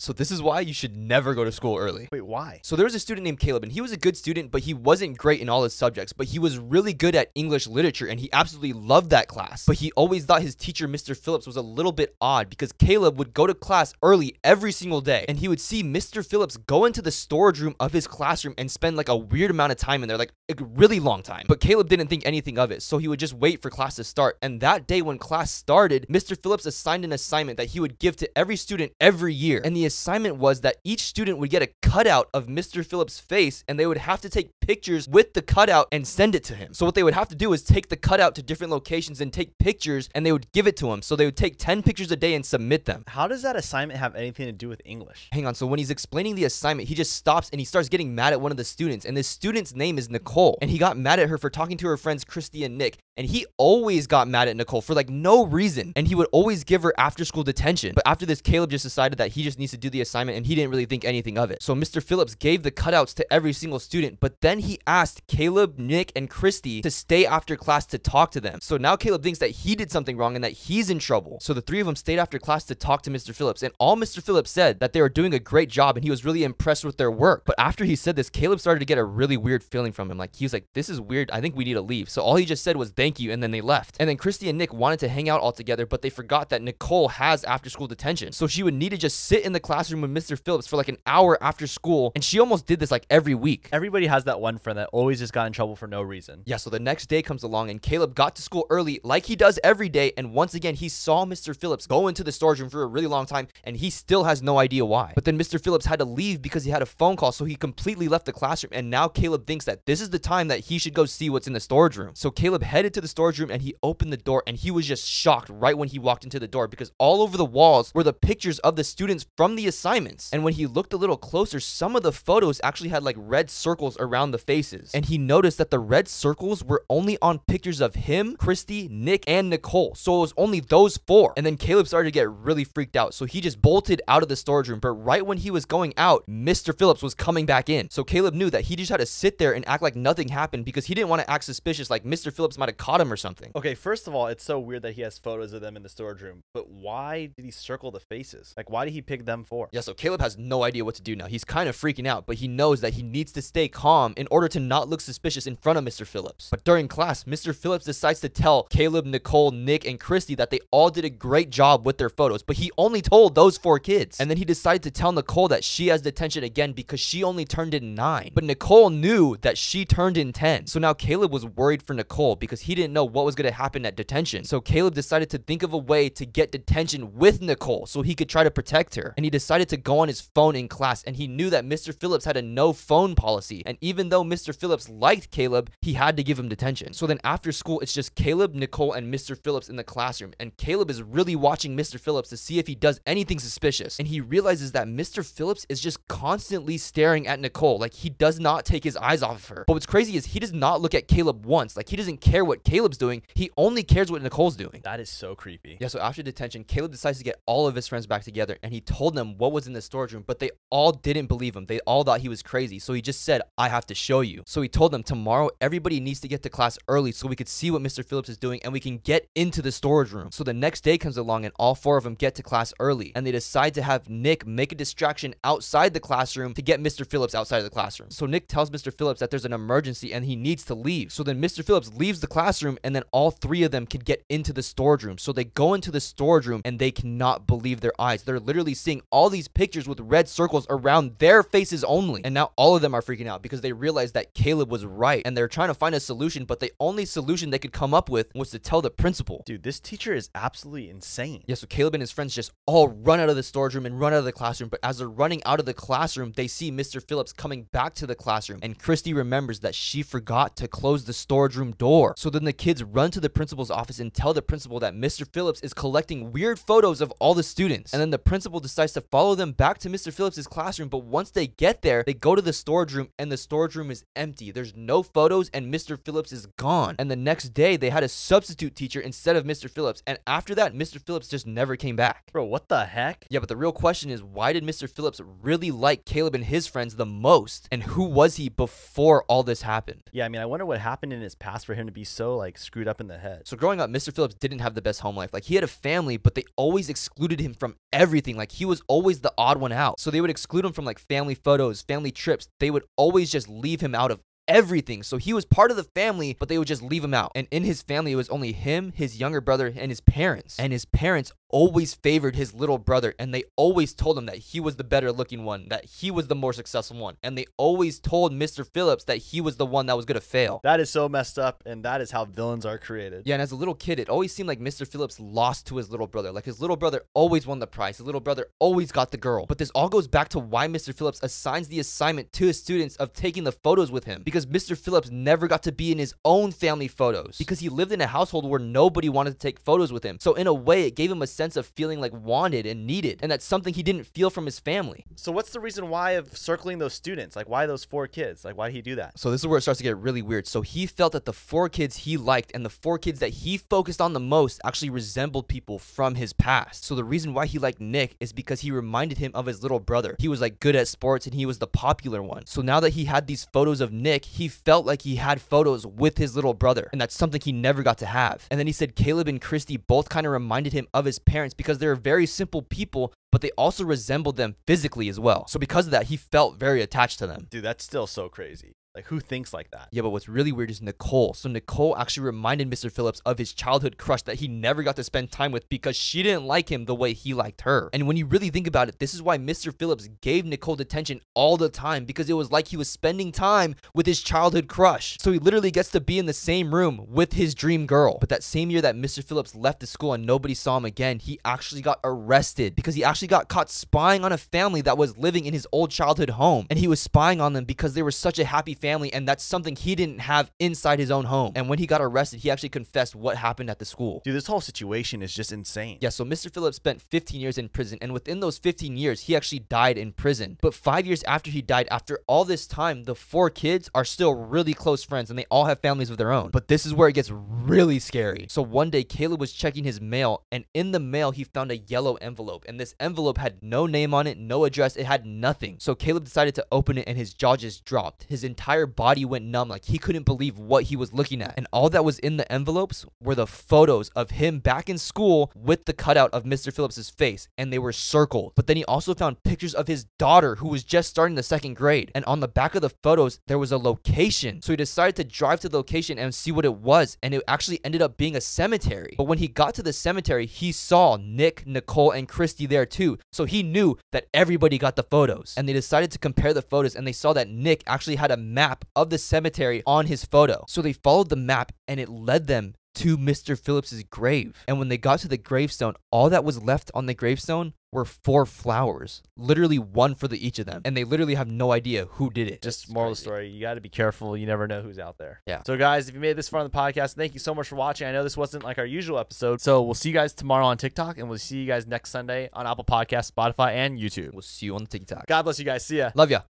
So this is why you should never go to school early. Wait, why? So there was a student named Caleb, and he was a good student, but he wasn't great in all his subjects. But he was really good at English literature, and he absolutely loved that class. But he always thought his teacher, Mr. Phillips, was a little bit odd because Caleb would go to class early every single day, and he would see Mr. Phillips go into the storage room of his classroom and spend like a weird amount of time in there, like a really long time. But Caleb didn't think anything of it, so he would just wait for class to start. And that day when class started, Mr. Phillips assigned an assignment that he would give to every student every year. And the assignment was that each student would get a cutout of Mr. Phillips' face and they would have to take pictures with the cutout and send it to him. So what they would have to do is take the cutout to different locations and take pictures and they would give it to him. So they would take 10 pictures a day and submit them. How does that assignment have anything to do with English? Hang on. So when he's explaining the assignment, he just stops and he starts getting mad at one of the students. And this student's name is Nicole. And he got mad at her for talking to her friends Christy and Nick. And he always got mad at Nicole for like no reason. And he would always give her after school detention. But after this, Caleb just decided that he just needs to do the assignment and he didn't really think anything of it. So Mr. Phillips gave the cutouts to every single student. But then he asked Caleb, Nick, and Christy to stay after class to talk to them. So now Caleb thinks that he did something wrong and that he's in trouble. So the three of them stayed after class to talk to Mr. Phillips. And all Mr. Phillips said that they were doing a great job and he was really impressed with their work. But after he said this, Caleb started to get a really weird feeling from him. Like he was like, this is weird. I think we need to leave. So all he just said was thank you and then they left. And then Christy and Nick wanted to hang out all together, but they forgot that Nicole has after school detention. So she would need to just sit in the classroom with Mr. Phillips for like an hour after school. And she almost did this like every week. Everybody has that one friend that always just got in trouble for no reason. Yeah, so the next day comes along and Caleb got to school early like he does every day. And once again, he saw Mr. Phillips go into the storage room for a really long time and he still has no idea why. But then Mr. Phillips had to leave because he had a phone call. So he completely left the classroom. And now Caleb thinks that this is the time that he should go see what's in the storage room. So Caleb headed to the storage room and he opened the door and he was just shocked right when he walked into the door because all over the walls were the pictures of the students from the assignments. And when he looked a little closer, some of the photos actually had like red circles around the faces. And he noticed that the red circles were only on pictures of him, Christy, Nick, and Nicole. So it was only those four. And then Caleb started to get really freaked out. So he just bolted out of the storage room. But right when he was going out, Mr. Phillips was coming back in. So Caleb knew that he just had to sit there and act like nothing happened because he didn't want to act suspicious like Mr. Phillips might have caught him or something. Okay, first of all, it's so weird that he has photos of them in the storage room, but why did he circle the faces? Like, why did he pick them for? Yeah, so Caleb has no idea what to do now. He's kind of freaking out, but he knows that he needs to stay calm in order to not look suspicious in front of Mr. Phillips. But during class, Mr. Phillips decides to tell Caleb, Nicole, Nick, and Christy that they all did a great job with their photos, but he only told those four kids. And then he decided to tell Nicole that she has detention again because she only turned in nine. But Nicole knew that she turned in 10. So now Caleb was worried for Nicole because he didn't know what was going to happen at detention. So Caleb decided to think of a way to get detention with Nicole so he could try to protect her. And he decided to go on his phone in class and he knew that Mr. Phillips had a no phone policy. And even though Mr. Phillips liked Caleb, he had to give him detention. So then after school, it's just Caleb, Nicole, and Mr. Phillips in the classroom. And Caleb is really watching Mr. Phillips to see if he does anything suspicious. And he realizes that Mr. Phillips is just constantly staring at Nicole. Like he does not take his eyes off of her. But what's crazy is he does not look at Caleb once. Like he doesn't care what Caleb's doing. He only cares what Nicole's doing. That is so creepy. Yeah, so after detention, Caleb decides to get all of his friends back together and he told them what was in the storage room, but they all didn't believe him. They all thought he was crazy. So he just said, I have to show you. So he told them tomorrow everybody needs to get to class early so we could see what Mr. Phillips is doing and we can get into the storage room. So the next day comes along and all four of them get to class early and they decide to have Nick make a distraction outside the classroom to get Mr. Phillips outside of the classroom. So Nick tells Mr. Phillips that there's an emergency and he needs to leave. So then Mr. Phillips leaves the classroom and then all three of them can get into the storage room. So they go into the storage room and they cannot believe their eyes. They're literally seeing all these pictures with red circles around their faces only. And now all of them are freaking out because they realize that Caleb was right and they're trying to find a solution, but the only solution they could come up with was to tell the principal. Dude, this teacher is absolutely insane. Yeah, so Caleb and his friends just all run out of the storage room and run out of the classroom. But as they're running out of the classroom, they see Mr. Phillips coming back to the classroom. And Christy remembers that she forgot to close the storage room door. So then the kids run to the principal's office and tell the principal that Mr. Phillips is collecting weird photos of all the students. And then the principal decides to follow them back to Mr. Phillips' classroom. But once they get there, they go to the storage room and the storage room is empty. There's no photos and Mr. Phillips is gone. And the next day, they had a substitute teacher instead of Mr. Phillips. And after that, Mr. Phillips just never came back. Bro, what the heck? Yeah, but the real question is why did Mr. Phillips really like Caleb and his friends the most? And who was he before all this happened? Yeah, I mean, I wonder what happened in his past for him to be so like screwed up in the head. So growing up, Mr. Phillips didn't have the best home life. Like he had a family, but they always excluded him from everything. Like he was always the odd one out. So they would exclude him from like family photos, family trips. They would always just leave him out of everything. So he was part of the family, but they would just leave him out. And in his family, it was only him, his younger brother, and his parents. And his parents always favored his little brother and they always told him that he was the better looking one, that he was the more successful one. And they always told Mr. Phillips that he was the one that was going to fail. That is so messed up, and that is how villains are created. Yeah, and as a little kid, it always seemed like Mr. Phillips lost to his little brother. Like his little brother always won the prize. His little brother always got the girl. But this all goes back to why Mr. Phillips assigns the assignment to his students of taking the photos with him. Because Mr. Phillips never got to be in his own family photos. Because he lived in a household where nobody wanted to take photos with him. So in a way, it gave him a sense of feeling like wanted and needed. And that's something he didn't feel from his family. So what's the reason why of circling those students? Like why those four kids? Like why did he do that? So this is where it starts to get really weird. So he felt that the four kids he liked and the four kids that he focused on the most actually resembled people from his past. So the reason why he liked Nick is because he reminded him of his little brother. He was like good at sports and he was the popular one. So now that he had these photos of Nick, he felt like he had photos with his little brother. And that's something he never got to have. And then he said Caleb and Christy both kind of reminded him of his parents because they're very simple people but they also resembled them physically as well. So because of that, he felt very attached to them. Dude, that's still so crazy. Like who thinks like that? Yeah, but what's really weird is Nicole. So Nicole actually reminded Mr. Phillips of his childhood crush that he never got to spend time with because she didn't like him the way he liked her. And when you really think about it, this is why Mr. Phillips gave Nicole detention all the time because it was like he was spending time with his childhood crush. So he literally gets to be in the same room with his dream girl. But that same year that Mr. Phillips left the school and nobody saw him again, he actually got arrested because he actually got caught spying on a family that was living in his old childhood home. And he was spying on them because they were such a happy family and that's something he didn't have inside his own home. And when he got arrested, he actually confessed what happened at the school. Dude, this whole situation is just insane. Yeah, so Mr. Phillips spent 15 years in prison, and within those 15 years, he actually died in prison. But five years after he died, after all this time, the four kids are still really close friends and they all have families of their own. But this is where it gets really scary. So one day, Caleb was checking his mail, and in the mail, he found a yellow envelope. And this envelope had no name on it, no address, it had nothing. So Caleb decided to open it, and his jaw just dropped. His entire body went numb, like he couldn't believe what he was looking at. And all that was in the envelopes were the photos of him back in school with the cutout of Mr. Phillips's face, and they were circled. But then he also found pictures of his daughter who was just starting the second grade. And on the back of the photos, there was a location. So he decided to drive to the location and see what it was, and it actually ended up being a cemetery. But when he got to the cemetery, he saw Nick, Nicole, and Christy there too. So he knew that everybody got the photos. And they decided to compare the photos, and they saw that Nick actually had a map of the cemetery on his photo. So they followed the map, and it led them to Mr. Phillips's grave. And when they got to the gravestone, all that was left on the gravestone were four flowers, literally one for the each of them. And they literally have no idea who did it. Just It's moral of the crazy. story, you got to be careful. You never know who's out there. Yeah. So, guys, if you made it this far on the podcast, thank you so much for watching. I know this wasn't like our usual episode. So, we'll see you guys tomorrow on TikTok, and we'll see you guys next Sunday on Apple Podcasts, Spotify, and YouTube. We'll see you on the TikTok. God bless you guys. See ya. Love ya.